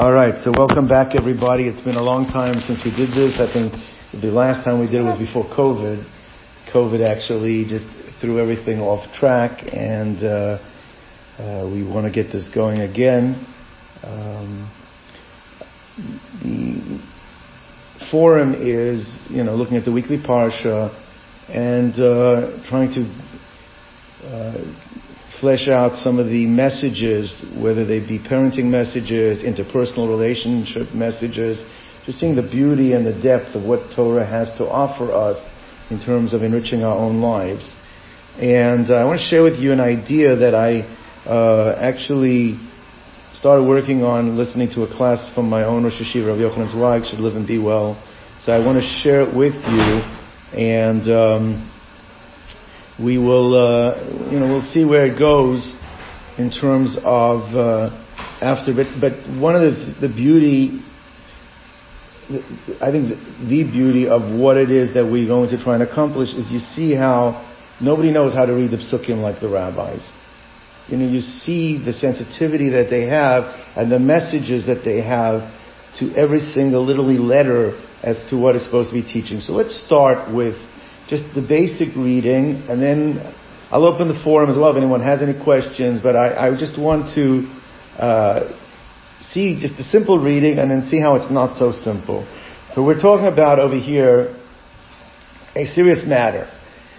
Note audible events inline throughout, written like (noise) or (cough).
All right, so welcome back everybody. It's been a long time since we did this. I think the last time we did it was before COVID. COVID actually just threw everything off track and uh, uh, we want to get this going again. Um, the forum is, you know, looking at the weekly parsha and uh, trying to uh, flesh out some of the messages, whether they be parenting messages, interpersonal relationship messages, just seeing the beauty and the depth of what Torah has to offer us in terms of enriching our own lives. And uh, I want to share with you an idea that I uh, actually started working on listening to a class from my own Rosh HaYeshiva, Rav Yochanan Zweig, should live and be well. So I want to share it with you and um, we will, uh, you know, we'll see where it goes in terms of uh, after. But but one of the, the beauty, I think the, the beauty of what it is that we're going to try and accomplish is you see how nobody knows how to read the psukim like the rabbis. You know, you see the sensitivity that they have and the messages that they have to every single literally letter as to what is supposed to be teaching. So let's start with just the basic reading, and then I'll open the forum as well if anyone has any questions, but I, I just want to uh, see just a simple reading and then see how it's not so simple. So we're talking about over here a serious matter.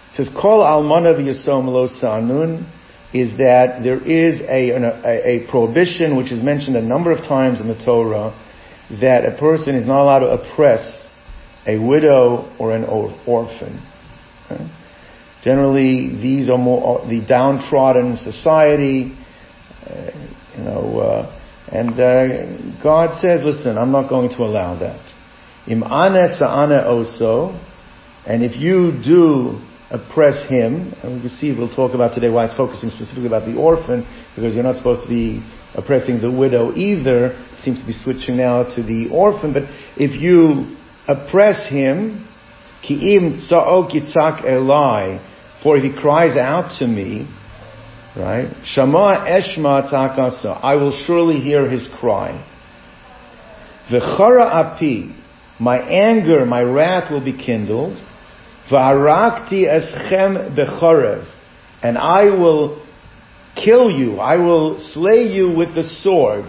It says, Kol almana v'yasom lo sanun, is that there is a, a, a prohibition which is mentioned a number of times in the Torah that a person is not allowed to oppress a widow or an orphan. Generally, these are more the downtrodden society, uh, you know, uh, and uh, God says, "Listen, I'm not going to allow that." Im sa'ane oso, and if you do oppress him, and we can see we'll talk about today why it's focusing specifically about the orphan, because you're not supposed to be oppressing the widow either. It seems to be switching now to the orphan, but if you oppress him, Ki'im tza'ok yitzak elai, for if he cries out to me, right? Shama eshma tzakasa, I will surely hear his cry. V'chara api, my anger, my wrath will be kindled. V'arakti eschem bechorev, and I will kill you, I will slay you with the sword.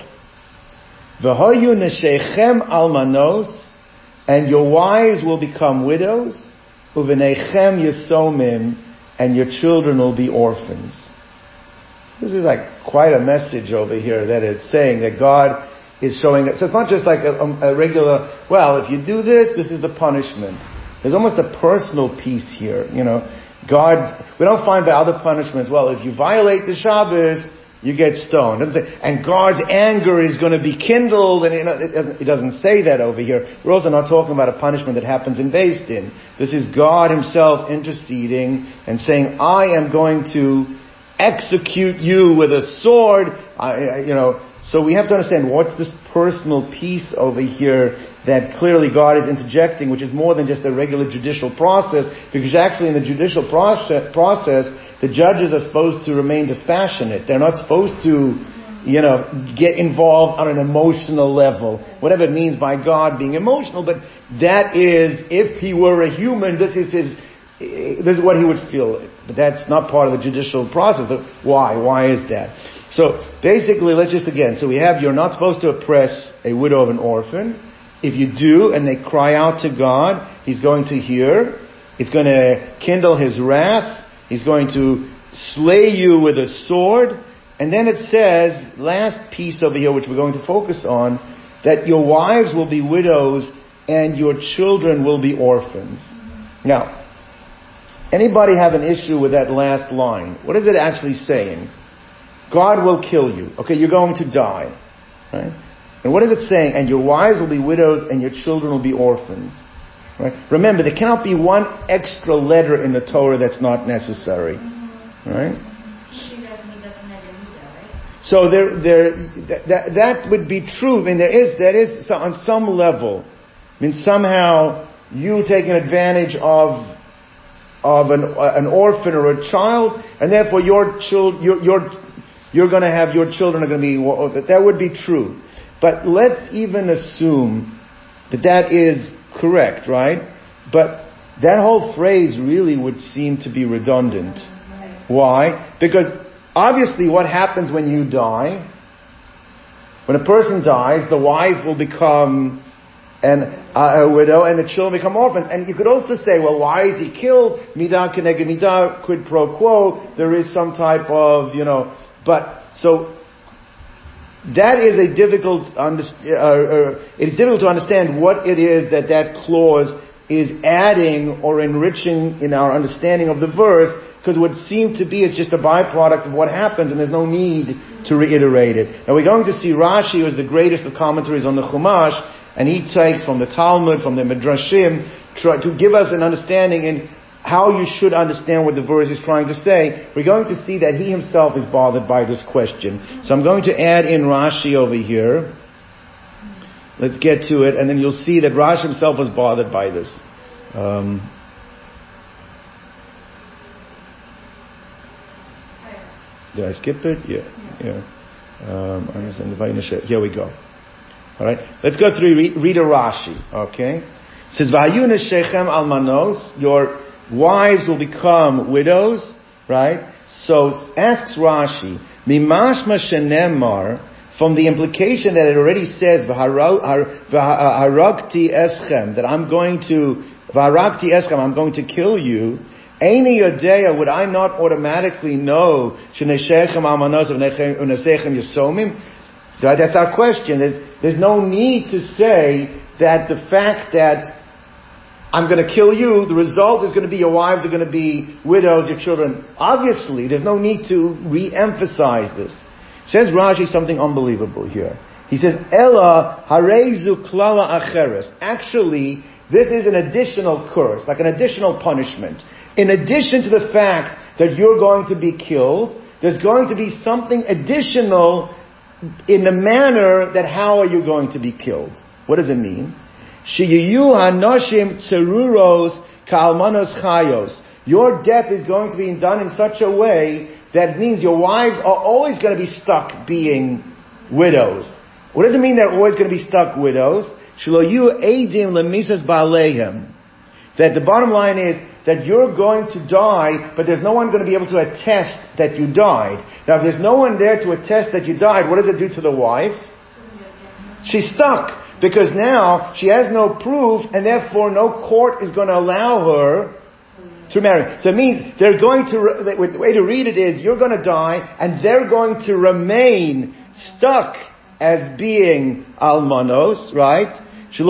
V'hoyu neshechem almanos, and your wives will become widows, uvenechem yisomim, and your children will be orphans. This is like quite a message over here that it's saying that God is showing it. So it's not just like a, um, a, regular, well, if you do this, this is the punishment. There's almost a personal piece here, you know. God, we don't find by other punishments, well, if you violate the Shabbos, you get stoned. and God's anger is going to be kindled, and you know, it, doesn't say that over here. We're also not talking about a punishment that happens in Beis Din. This is God Himself interceding and saying, I am going to execute you with a sword. I, you know, so we have to understand what's this personal piece over here that clearly God is interjecting, which is more than just a regular judicial process, because actually in the judicial process, the judges are supposed to remain dispassionate. They're not supposed to, you know, get involved on an emotional level, whatever it means by God being emotional, but that is, if he were a human, this is his, this is what he would feel. But that's not part of the judicial process. Why? Why is that? So basically, let's just again, so we have you're not supposed to oppress a widow of an orphan. If you do and they cry out to God, He's going to hear. It's going to kindle His wrath He's going to slay you with a sword. And then it says, last piece over here, which we're going to focus on, that your wives will be widows and your children will be orphans. Now, anybody have an issue with that last line? What is it actually saying? God will kill you. Okay, you're going to die. Right? And what is it saying? And your wives will be widows and your children will be orphans. Right? Remember, there cannot be one extra letter in the Torah that's not necessary. Right? So there, there, that, that would be true. I mean, there is, there is on some level. I mean, somehow you taking advantage of of an, an orphan or a child, and therefore your child, your, your, you're going to have your children are going to be that. that would be true. But let's even assume that that is correct, right? But that whole phrase really would seem to be redundant. Why? Because obviously what happens when you die, when a person dies, the wife will become an, uh, a widow and the children become orphans. And you could also say, well, why is he killed? Midah keneged midah, quid pro quo. There is some type of, you know, but, so, that is a difficult, uh, uh, it is difficult to understand what it is that that clause is adding or enriching in our understanding of the verse, because what would seem to be it's just a byproduct of what happens and there's no need to reiterate it. Now we're going to see Rashi, who is the greatest of commentaries on the Chumash, and he takes from the Talmud, from the Midrashim, try to give us an understanding in how you should understand what the verse is trying to say. We're going to see that he himself is bothered by this question. So I'm going to add in Rashi over here. Let's get to it, and then you'll see that Rashi himself was bothered by this. Um, did I skip it? Yeah, yeah. Um, here we go. All right, let's go through. Read, read a Rashi. Okay, it says Vayuna Shechem Almanos. Your wives will become widows. Right. So asks Rashi, Mimashma Shenemar from the implication that it already says eschem that I'm going to eschem I'm going to kill you. Any Yodea would I not automatically know Yosomim? That's our question. There's, there's no need to say that the fact that I'm going to kill you, the result is going to be your wives are going to be widows, your children. Obviously, there's no need to re-emphasize this. Says Rashi something unbelievable here. He says, Ella harezu klala acheres. Actually, this is an additional curse, like an additional punishment. In addition to the fact that you're going to be killed, there's going to be something additional in the manner that how are you going to be killed? What does it mean? Shiyu hanoshim tseruros kalmanos chayos. Your death is going to be done in such a way that means your wives are always going to be stuck being widows. What does it mean they're always going to be stuck widows? Shloyu edim lemisas balehem. That the bottom line is that you're going to die, but there's no one going to be able to attest that you died. Now, if there's no one there to attest that you died, what does it do to the wife? She's stuck because now she has no proof, and therefore no court is going to allow her to marry. So it means they're going to, the way to read it is, you're going to die, and they're going to remain stuck as being almanos, right? And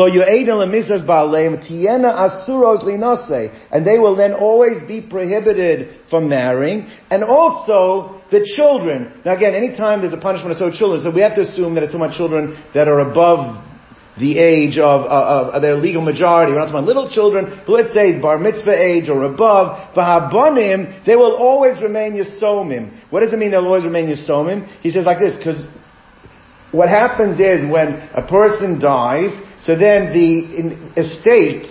they will then always be prohibited from marrying. And also, the children. Now again, anytime there's a punishment of so children, so we have to assume that it's so about children that are above the age of, of, of, their legal majority. We're not talking about little children, but let's say bar mitzvah age or above. V'habonim, they will always remain yisomim. What does it mean they'll always remain yisomim? He says like this, because what happens is when a person dies, so then the estate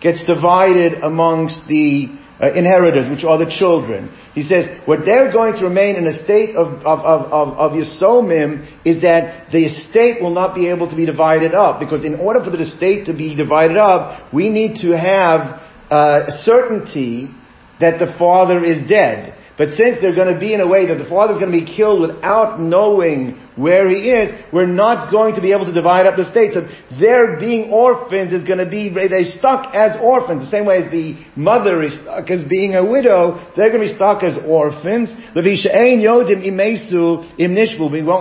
gets divided amongst the uh, inheritors, which are the children. He says, what they're going to remain in a state of, of, of, of, of Yisomim is that the estate will not be able to be divided up. Because in order for the estate to be divided up, we need to have uh, certainty that the father is dead. But since they're going to be in a way that the father is going to be killed without knowing where he is, we're not going to be able to divide up the state. So their being orphans is going to be, they're stuck as orphans. The same way as the mother is stuck as being a widow, they're going to be stuck as orphans. yodim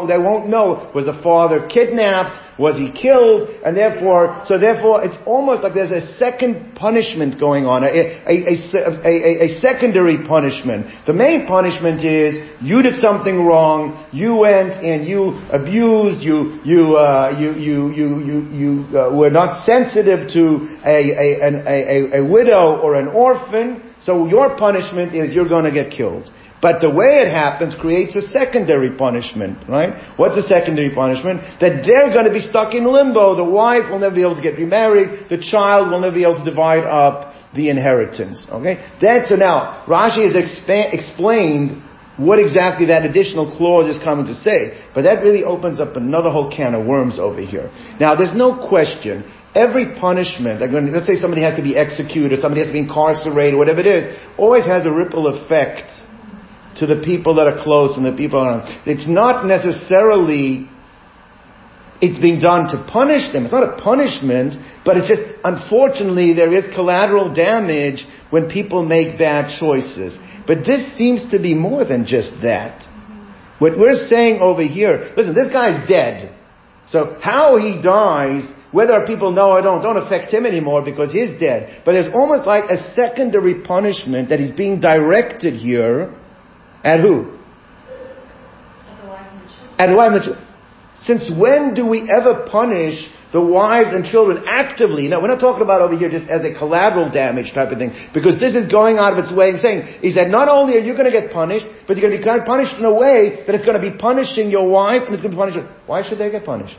They won't know, was the father kidnapped? Was he killed? And therefore, so therefore, it's almost like there's a second punishment going on, a, a, a, a secondary punishment. The main punishment is, you did something wrong, you went and you abused, you, you, uh, you, you, you, you, you uh, were not sensitive to a, a, an, a, a widow or an orphan, so your punishment is you're going to get killed. But the way it happens creates a secondary punishment, right? What's a secondary punishment? That they're going to be stuck in limbo. The wife will never be able to get remarried. The child will never be able to divide up the inheritance. Okay? That's so now, Rashi has expa- explained what exactly that additional clause is coming to say. But that really opens up another whole can of worms over here. Now, there's no question, every punishment, let's say somebody has to be executed, somebody has to be incarcerated, whatever it is, always has a ripple effect to the people that are close and the people around. It's not necessarily it's being done to punish them. It's not a punishment, but it's just, unfortunately, there is collateral damage when people make bad choices. But this seems to be more than just that. What we're saying over here, listen, this guy's dead. So how he dies, whether people know or don't, don't affect him anymore because he's dead. But there's almost like a secondary punishment that is being directed here at who? At the wife and the children. Since when do we ever punish the wives and children actively? Now, we're not talking about over here just as a collateral damage type of thing, because this is going out of its way and saying, is that not only are you going to get punished, but you're going to be punished in a way that it's going to be punishing your wife and it's going to be punishing. Why should they get punished?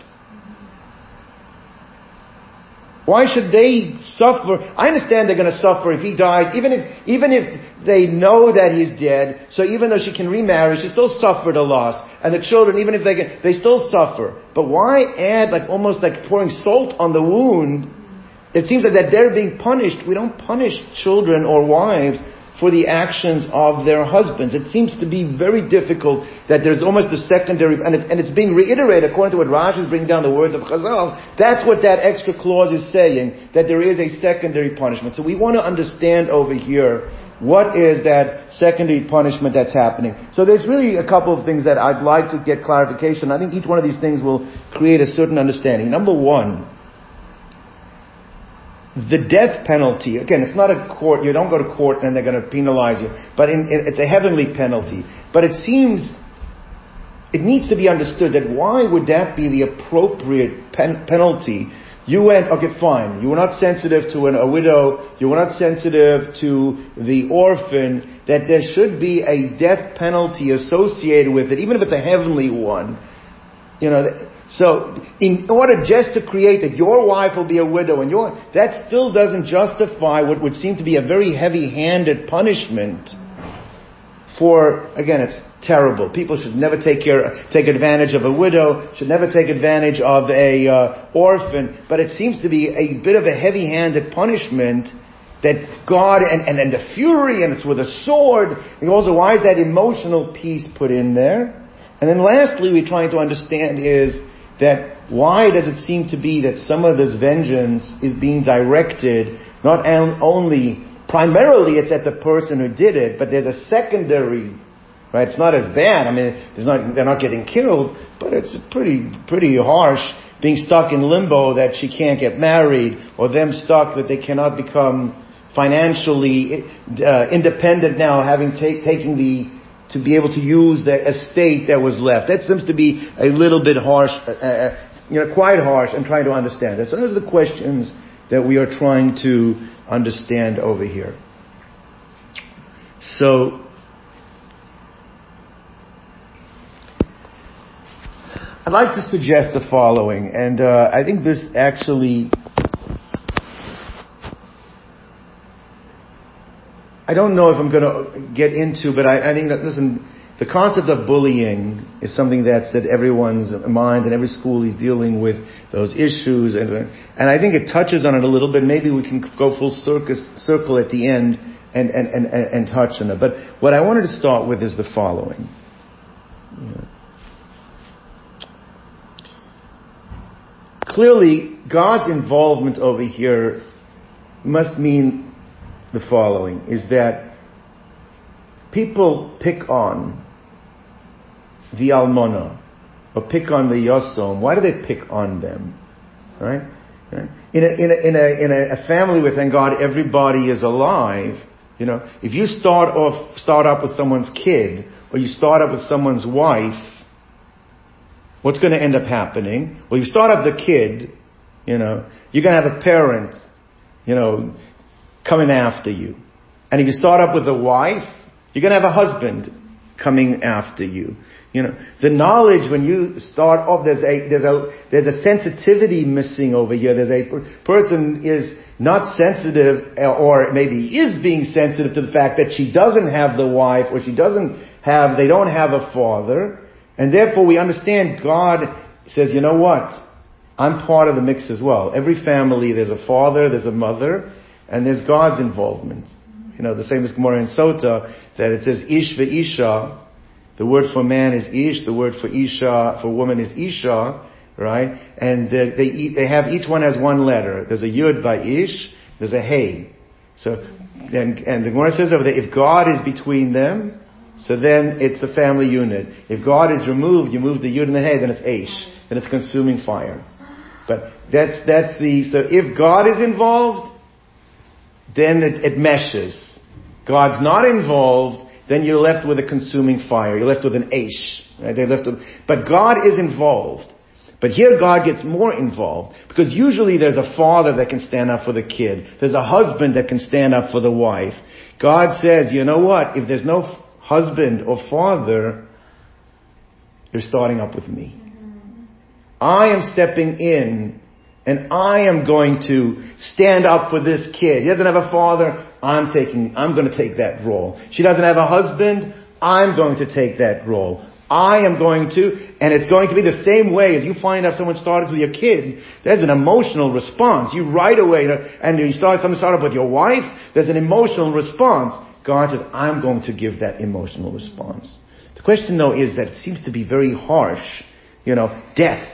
Why should they suffer? I understand they're going to suffer if he died, even if, even if they know that he's dead, so even though she can remarry, she still suffered a loss. And the children, even if they can, they still suffer. But why add like almost like pouring salt on the wound? It seems like that they're being punished. We don't punish children or wives for the actions of their husbands. It seems to be very difficult that there's almost a secondary, and, it, and it's being reiterated according to what Rashi is bringing down the words of Chazal. That's what that extra clause is saying, that there is a secondary punishment. So we want to understand over here what is that secondary punishment that's happening. So there's really a couple of things that I'd like to get clarification. I think each one of these things will create a certain understanding. Number one, the death penalty, again, it's not a court, you don't go to court and they're going to penalize you, but in, it's a heavenly penalty. But it seems, it needs to be understood that why would that be the appropriate pen, penalty? You went, okay, fine, you were not sensitive to an, a widow, you were not sensitive to the orphan, that there should be a death penalty associated with it, even if it's a heavenly one. You know, so, in order just to create that your wife will be a widow and your, that still doesn't justify what would seem to be a very heavy-handed punishment for, again, it's terrible. People should never take care, take advantage of a widow, should never take advantage of a uh, orphan, but it seems to be a bit of a heavy-handed punishment that God and, and, and the fury and it's with a sword. And also, why is that emotional piece put in there? And then lastly, we're trying to understand is that why does it seem to be that some of this vengeance is being directed not only primarily it's at the person who did it, but there's a secondary right? It's not as bad. I mean, not, they're not getting killed, but it's pretty pretty harsh being stuck in limbo that she can't get married, or them stuck that they cannot become financially uh, independent now, having taking the to be able to use the estate that was left. That seems to be a little bit harsh, uh, uh, you know, quite harsh and trying to understand that. So those are the questions that we are trying to understand over here. So, I'd like to suggest the following, and uh, I think this actually I don't know if I'm going to get into, but I, I think that, listen, the concept of bullying is something that's at everyone's mind and every school is dealing with those issues and, and I think it touches on it a little bit. Maybe we can go full circus, circle at the end and, and, and, and touch on it. But what I wanted to start with is the following. Clearly, God's involvement over here must mean the following, is that people pick on the almana, or pick on the yosom. Why do they pick on them? Right? right? In a, in a, in a, in a family with, thank God, everybody is alive, you know, if you start off, start up with someone's kid, or you start up with someone's wife, what's going to end up happening? Well, you start up the kid, you know, you're going to have a parent, you know, coming after you. And if you start up with a wife, you're going to have a husband coming after you. You know, the knowledge when you start off, there's a, there's a, there's a sensitivity missing over here. There's a person is not sensitive uh, or maybe is being sensitive to the fact that she doesn't have the wife or she doesn't have, they don't have a father, and therefore we understand God says, you know what? I'm part of the mix as well. Every family, there's a father, there's a mother, and there's God's involvement. You know, the famous Gemara in Sota, that it says, Ish Isha. The word for man is Ish, the word for Isha, for woman is Isha, right? And they, they, they have, each one has one letter. There's a Yud by Ish, there's a Hey. So, and, and the Gemara says over there, if God is between them, so then it's a family unit. If God is removed, you move the Yud and the Hey, then it's ish, Then it's consuming fire. But that's, that's the, so if God is involved, then it, it meshes. God's not involved, then you're left with a consuming fire. You're left with an ash. Right? They're left with, but God is involved. But here God gets more involved because usually there's a father that can stand up for the kid. There's a husband that can stand up for the wife. God says, you know what? If there's no husband or father, you're starting up with me. Mm-hmm. I am stepping in and I am going to stand up for this kid. He doesn't have a father. I'm taking, I'm going to take that role. She doesn't have a husband. I'm going to take that role. I am going to, and it's going to be the same way as you find out someone starts with your kid. There's an emotional response. You right away, and you start, someone start up with your wife, there's an emotional response. God says, I'm going to give that emotional response. The question though is that it seems to be very harsh. You know, death.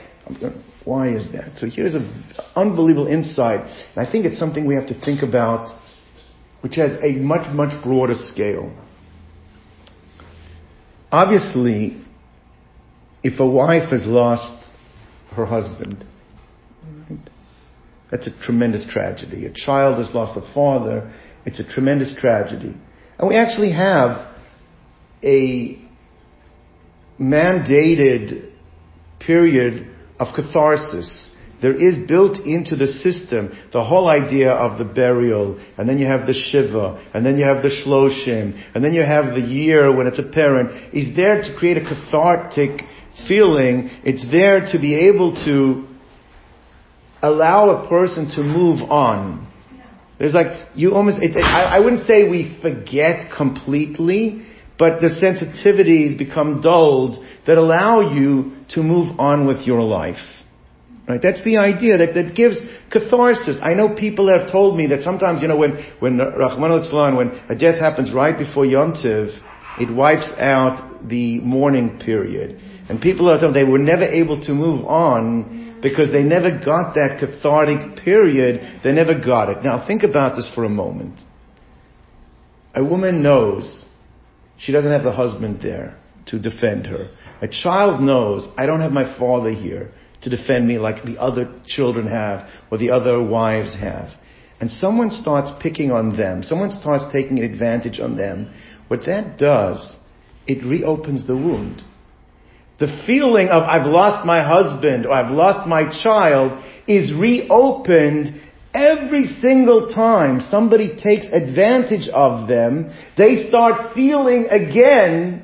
Why is that? So here's an unbelievable insight. And I think it's something we have to think about, which has a much, much broader scale. Obviously, if a wife has lost her husband, that's a tremendous tragedy. A child has lost a father, it's a tremendous tragedy. And we actually have a mandated period of catharsis there is built into the system the whole idea of the burial, and then you have the Shiva, and then you have the Shloshim, and then you have the year when it's apparent, is there to create a cathartic feeling. It's there to be able to allow a person to move on. There's like, you almost, it, it, I, I wouldn't say we forget completely, but the sensitivities become dulled that allow you to move on with your life. Right? That's the idea that, that gives catharsis. I know people have told me that sometimes, you know, when, when Rahman al when a death happens right before Yom Tiv, it wipes out the mourning period. And people have told they were never able to move on because they never got that cathartic period. They never got it. Now think about this for a moment. A woman knows she doesn't have the husband there to defend her. A child knows I don't have my father here to defend me like the other children have or the other wives have. And someone starts picking on them, someone starts taking advantage on them, what that does, it reopens the wound. The feeling of I've lost my husband or I've lost my child is reopened every single time somebody takes advantage of them. They start feeling again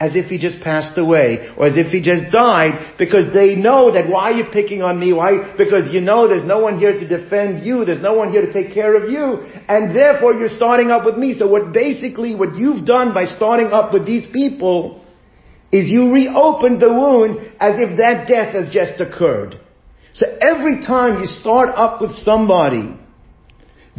as if he just passed away or as if he just died because they know that why are you picking on me? Why? Because you know there's no one here to defend you. There's no one here to take care of you. And therefore you're starting up with me. So what basically what you've done by starting up with these people is you reopened the wound as if that death has just occurred. So every time you start up with somebody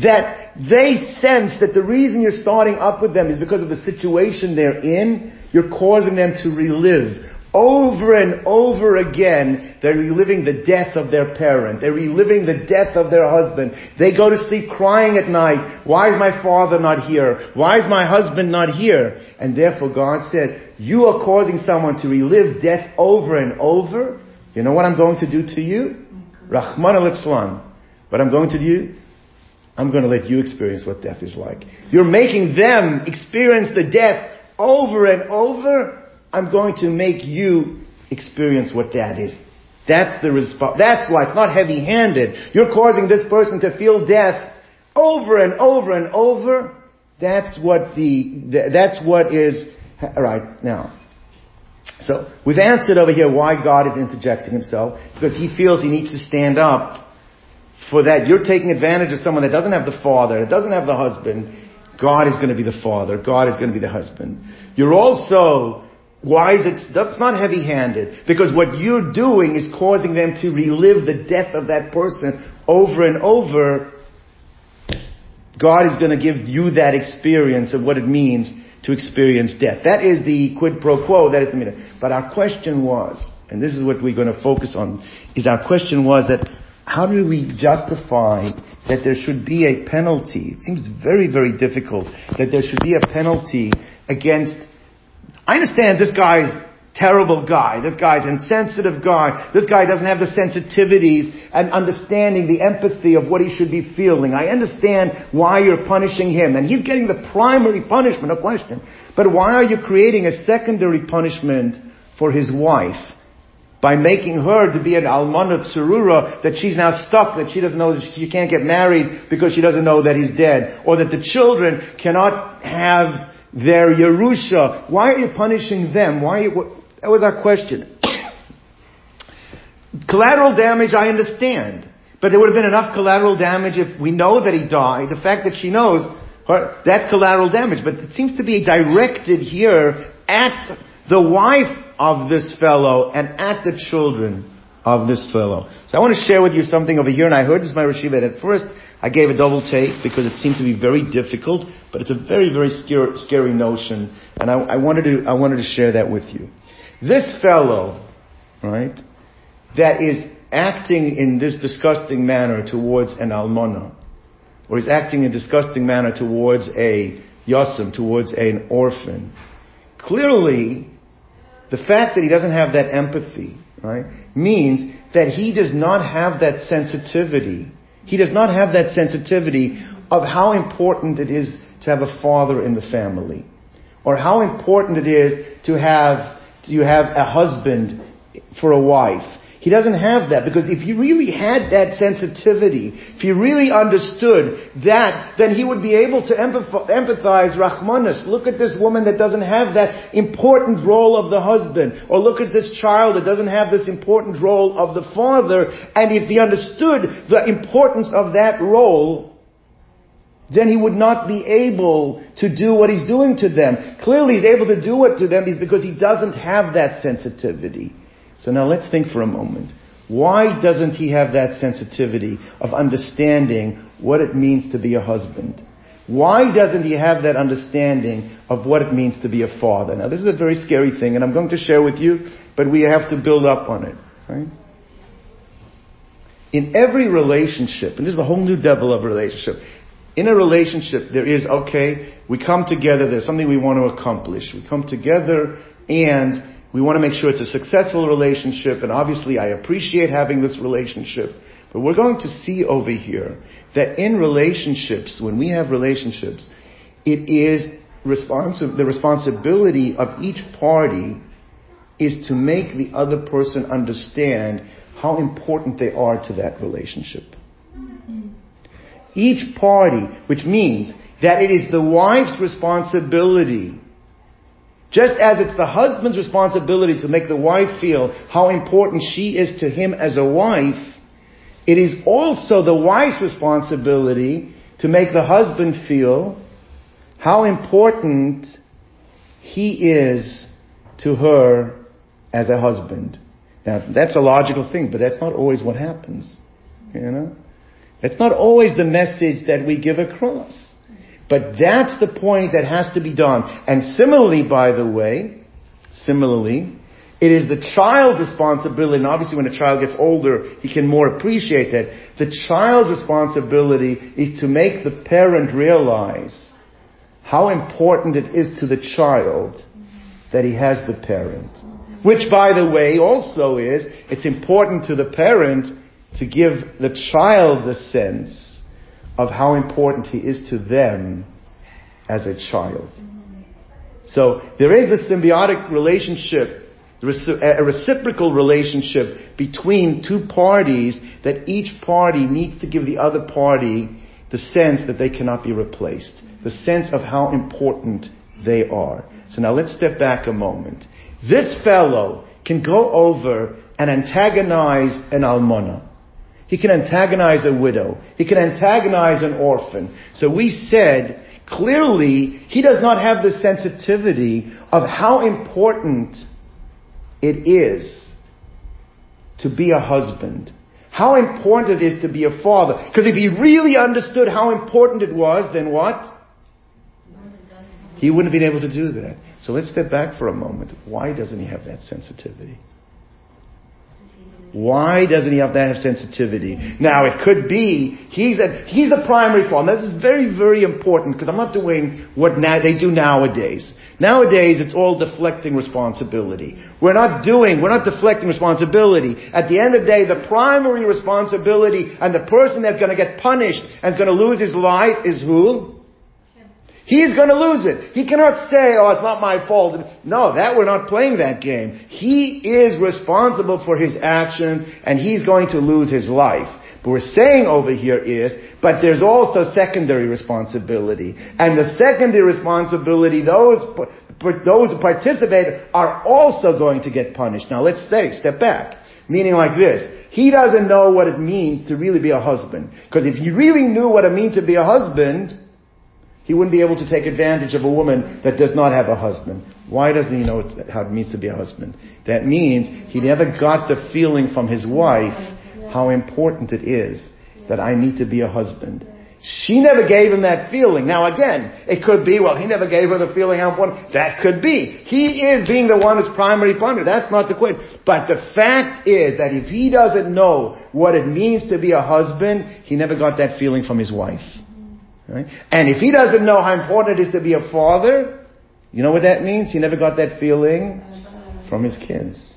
that they sense that the reason you're starting up with them is because of the situation they're in, you're causing them to relive over and over again, they're reliving the death of their parent. They're reliving the death of their husband. They go to sleep crying at night. Why is my father not here? Why is my husband not here? And therefore God says, you are causing someone to relive death over and over. You know what I'm going to do to you? Rachmana litzlan. What I'm going to do? I'm going to let you experience what death is like. You're making them experience the death over and over, I'm going to make you experience what that is. That's the response. That's why it's not heavy-handed. You're causing this person to feel death over and over and over. That's what the, that's what is, right, now. So, we've answered over here why God is interjecting himself, because he feels he needs to stand up for that. You're taking advantage of someone that doesn't have the father, that doesn't have the husband, God is going to be the father. God is going to be the husband. You're also is it, that's not heavy handed. Because what you're doing is causing them to relive the death of that person over and over. God is going to give you that experience of what it means to experience death. That is the quid pro quo, that is the meaning. But our question was, and this is what we're going to focus on, is our question was that how do we justify that there should be a penalty? It seems very, very difficult that there should be a penalty against I understand this guy's terrible guy. This guy's insensitive guy. This guy doesn't have the sensitivities and understanding the empathy of what he should be feeling. I understand why you're punishing him. And he's getting the primary punishment, no question. But why are you creating a secondary punishment for his wife? By making her to be an almana tsurura, that she's now stuck, that she doesn't know that she can't get married because she doesn't know that he's dead. Or that the children cannot have their Yerusha. Why are you punishing them? Why you, what, that was our question. (coughs) collateral damage, I understand. But there would have been enough collateral damage if we know that he died. The fact that she knows, her, that's collateral damage. But it seems to be directed here at the wife of this fellow and at the children of this fellow. So I want to share with you something over here, and I heard this by Rosh Yeshiva at first. I gave a double take because it seemed to be very difficult, but it's a very, very scary, scary notion, and I, I, wanted to, I wanted to share that with you. This fellow, right, that is acting in this disgusting manner towards an almana, or is acting in a disgusting manner towards a yasim, towards an orphan, clearly, the fact that he doesn't have that empathy, right, means that he does not have that sensitivity he does not have that sensitivity of how important it is to have a father in the family. Or how important it is to have, to have a husband for a wife. He doesn't have that because if he really had that sensitivity, if he really understood that, then he would be able to empathize Rachmanus. Look at this woman that doesn't have that important role of the husband. Or look at this child that doesn't have this important role of the father. And if he understood the importance of that role, then he would not be able to do what he's doing to them. Clearly he's able to do it to them because he doesn't have that sensitivity. So now let's think for a moment. Why doesn't he have that sensitivity of understanding what it means to be a husband? Why doesn't he have that understanding of what it means to be a father? Now this is a very scary thing and I'm going to share with you, but we have to build up on it, right? In every relationship, and this is a whole new level of relationship, in a relationship there is, okay, we come together, there's something we want to accomplish. We come together and we want to make sure it's a successful relationship, and obviously I appreciate having this relationship. But we're going to see over here that in relationships, when we have relationships, it is responsi- the responsibility of each party is to make the other person understand how important they are to that relationship. Each party, which means that it is the wife's responsibility just as it's the husband's responsibility to make the wife feel how important she is to him as a wife, it is also the wife's responsibility to make the husband feel how important he is to her as a husband. Now, that's a logical thing, but that's not always what happens. You know? That's not always the message that we give across. But that's the point that has to be done. And similarly, by the way, similarly, it is the child's responsibility, and obviously when a child gets older, he can more appreciate that. The child's responsibility is to make the parent realize how important it is to the child that he has the parent. Which, by the way, also is, it's important to the parent to give the child the sense of how important he is to them as a child. So there is a symbiotic relationship, a reciprocal relationship between two parties that each party needs to give the other party the sense that they cannot be replaced. The sense of how important they are. So now let's step back a moment. This fellow can go over and antagonize an almana. He can antagonize a widow. He can antagonize an orphan. So we said, clearly, he does not have the sensitivity of how important it is to be a husband. How important it is to be a father. Because if he really understood how important it was, then what? He wouldn't have been able to do that. So let's step back for a moment. Why doesn't he have that sensitivity? Why doesn't he have that sensitivity? Now it could be he's a he's a primary form. This is very very important because I'm not doing what now they do nowadays. Nowadays it's all deflecting responsibility. We're not doing we're not deflecting responsibility. At the end of the day, the primary responsibility and the person that's going to get punished and is going to lose his life is who? He's going to lose it. He cannot say, oh, it's not my fault. No, that we're not playing that game. He is responsible for his actions and he's going to lose his life. But we're saying over here is, but there's also secondary responsibility. And the secondary responsibility, those, those who participate are also going to get punished. Now let's say, step back. Meaning like this, he doesn't know what it means to really be a husband. Because if he really knew what it means to be a husband, he wouldn't be able to take advantage of a woman that does not have a husband. Why doesn't he know how it means to be a husband? That means he never got the feeling from his wife how important it is that I need to be a husband. She never gave him that feeling. Now again, it could be, well, he never gave her the feeling how important. That could be. He is being the one who's primary partner. That's not the question. But the fact is that if he doesn't know what it means to be a husband, he never got that feeling from his wife. Right? And if he doesn't know how important it is to be a father, you know what that means? He never got that feeling from his kids.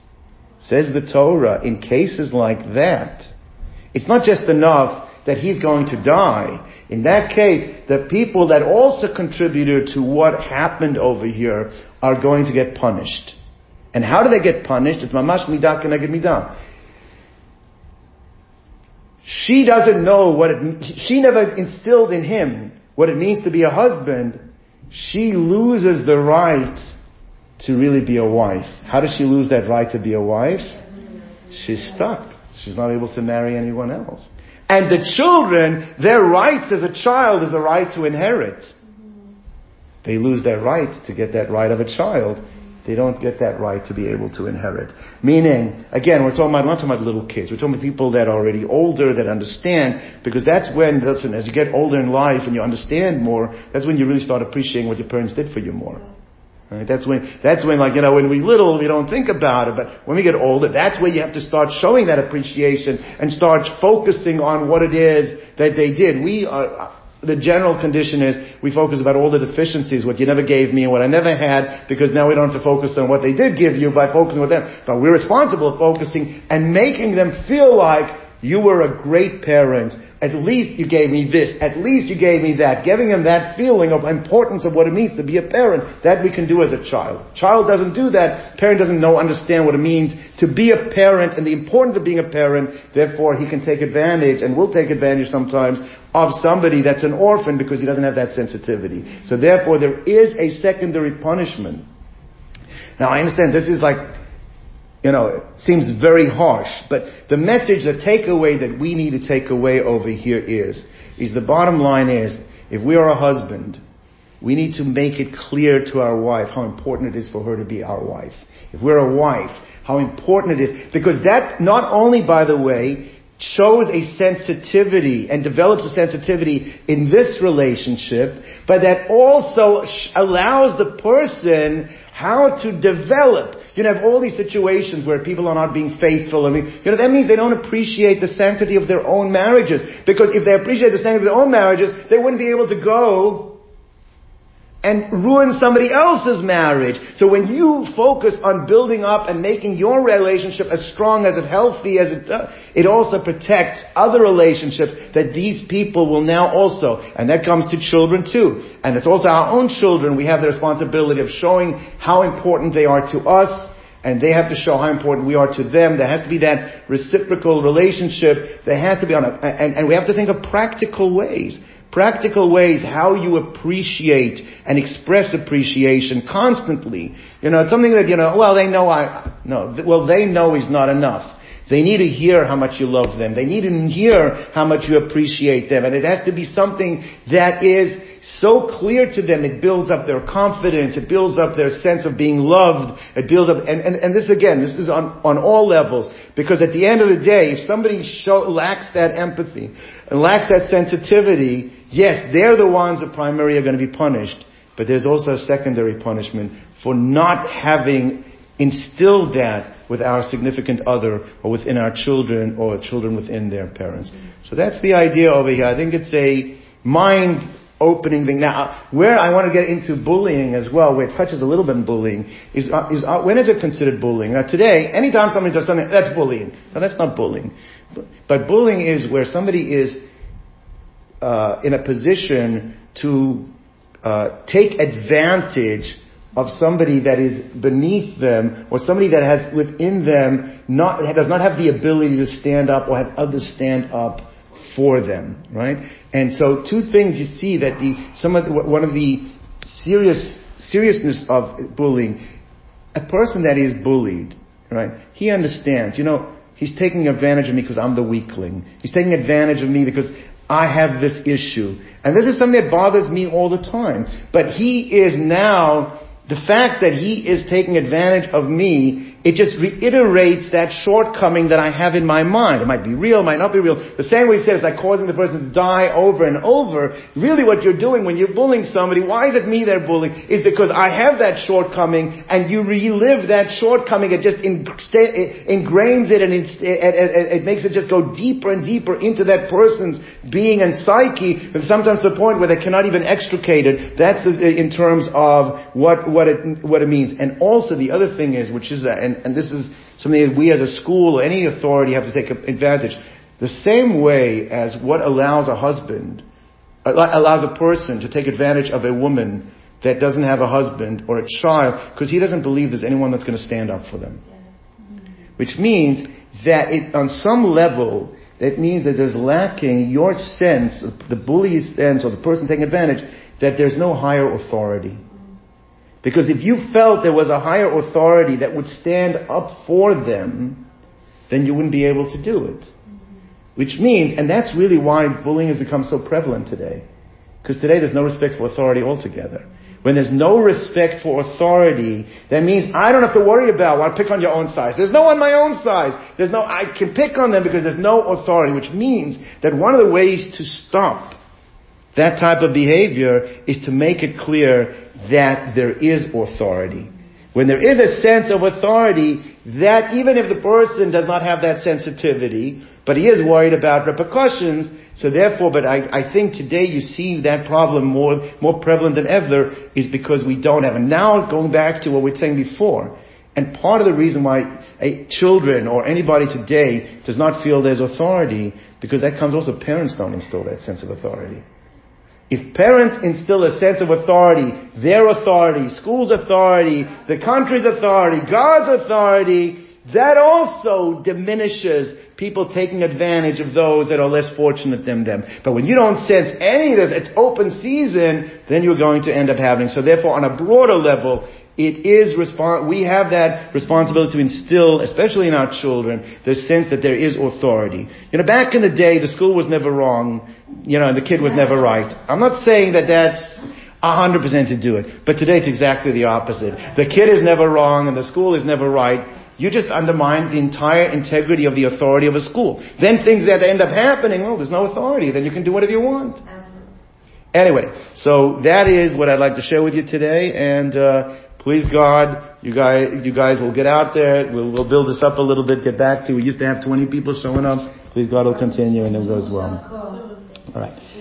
Says the Torah, in cases like that, it's not just enough that he's going to die. In that case, the people that also contributed to what happened over here are going to get punished. And how do they get punished? It's mamash midah keneged midah. She doesn't know what it, she never instilled in him what it means to be a husband. She loses the right to really be a wife. How does she lose that right to be a wife? She's stuck. She's not able to marry anyone else. And the children, their rights as a child is a right to inherit. They lose their right to get that right of a child they don't get that right to be able to inherit. Meaning, again, we're talking about, not talking about little kids. We're talking about people that are already older, that understand, because that's when, listen, as you get older in life and you understand more, that's when you really start appreciating what your parents did for you more. Right? That's when, that's when like, you know, when we're little, we don't think about it, but when we get older, that's where you have to start showing that appreciation and start focusing on what it is that they did. We are, the general condition is we focus about all the deficiencies, what you never gave me and what I never had, because now we don't have to focus on what they did give you by focusing on them. But we're responsible for focusing and making them feel like you were a great parent. At least you gave me this. At least you gave me that. Giving him that feeling of importance of what it means to be a parent. That we can do as a child. Child doesn't do that. Parent doesn't know, understand what it means to be a parent and the importance of being a parent. Therefore, he can take advantage and will take advantage sometimes of somebody that's an orphan because he doesn't have that sensitivity. So therefore, there is a secondary punishment. Now I understand this is like you know, it seems very harsh, but the message, the takeaway that we need to take away over here is, is the bottom line is, if we are a husband, we need to make it clear to our wife how important it is for her to be our wife. If we're a wife, how important it is, because that not only, by the way, shows a sensitivity and develops a sensitivity in this relationship, but that also allows the person how to develop. You know, have all these situations where people are not being faithful. I mean, you know, that means they don't appreciate the sanctity of their own marriages. Because if they appreciate the sanctity of their own marriages, they wouldn't be able to go and ruin somebody else's marriage. So when you focus on building up and making your relationship as strong as it healthy as it does, it also protects other relationships that these people will now also, and that comes to children too. And it's also our own children. We have the responsibility of showing how important they are to us and they have to show how important we are to them. There has to be that reciprocal relationship. There has to be on a, and, and we have to think of practical ways practical ways how you appreciate and express appreciation constantly. You know, it's something that, you know, well, they know I, no, well, they know is not enough. They need to hear how much you love them. They need to hear how much you appreciate them. And it has to be something that is so clear to them, it builds up their confidence, it builds up their sense of being loved, it builds up, and, and, and this again, this is on, on all levels, because at the end of the day, if somebody show, lacks that empathy, and lacks that sensitivity, yes, they're the ones that primarily are going to be punished, but there's also a secondary punishment for not having instilled that with our significant other or within our children or children within their parents. So that's the idea over here. I think it's a mind opening thing. Now, where I want to get into bullying as well, where it touches a little bit on bullying, is, uh, is uh, when is it considered bullying? Now, today, anytime somebody does something, that's bullying. No, that's not bullying. But, but bullying is where somebody is uh, in a position to uh, take advantage of somebody that is beneath them or somebody that has within them not does not have the ability to stand up or have others stand up for them, right? And so two things you see that the, some of the, one of the serious, seriousness of bullying, a person that is bullied, right? He understands, you know, he's taking advantage of me because I'm the weakling. He's taking advantage of me because I have this issue. And this is something that bothers me all the time. But he is now, the fact that he is taking advantage of me it just reiterates that shortcoming that I have in my mind. It might be real, might not be real. The same way he says, like causing the person to die over and over. Really what you're doing when you're bullying somebody, why is it me they're bullying? Is because I have that shortcoming and you relive that shortcoming. It just ingrains it and it, makes it just go deeper and deeper into that person's being and psyche, and sometimes to the point where they cannot even extricate it. That's uh, in terms of what, what it, what it means. And also the other thing is, which is that, and and, and this is something that we as a school or any authority have to take advantage. The same way as what allows a husband, uh, allows a person to take advantage of a woman that doesn't have a husband or a child because he doesn't believe there's anyone that's going to stand up for them. Which means that it, on some level, that means that there's lacking your sense, the bully's sense or the person taking advantage, that there's no higher authority. Because if you felt there was a higher authority that would stand up for them, then you wouldn't be able to do it. Which means, and that's really why bullying has become so prevalent today. Because today there's no respect for authority altogether. When there's no respect for authority, that means I don't have to worry about, well, pick on your own size. There's no on my own size. There's no, I can pick on them because there's no authority, which means that one of the ways to stop that type of behavior is to make it clear that there is authority. When there is a sense of authority, that even if the person does not have that sensitivity, but he is worried about repercussions, so therefore, but I, I think today you see that problem more, more prevalent than ever is because we don't have. And now going back to what we were saying before, and part of the reason why a, children or anybody today does not feel there's authority, because that comes also parents don't instill that sense of authority. If parents instill a sense of authority, their authority, school's authority, the country's authority, God's authority, that also diminishes people taking advantage of those that are less fortunate than them. But when you don't sense any of this, it's open season, then you're going to end up having. So therefore, on a broader level, it is respons- we have that responsibility to instill, especially in our children, the sense that there is authority. You know, back in the day, the school was never wrong, you know, and the kid was never right. I'm not saying that that's 100% to do it, but today it's exactly the opposite. The kid is never wrong and the school is never right. You just undermine the entire integrity of the authority of a school. Then things that end up happening, well, there's no authority. Then you can do whatever you want. Anyway, so that is what I'd like to share with you today, and uh, Please God, you guys, you guys will get out there. We'll, we'll build this up a little bit, get back to, we used to have 20 people showing up. Please God will continue and it goes well. Alright.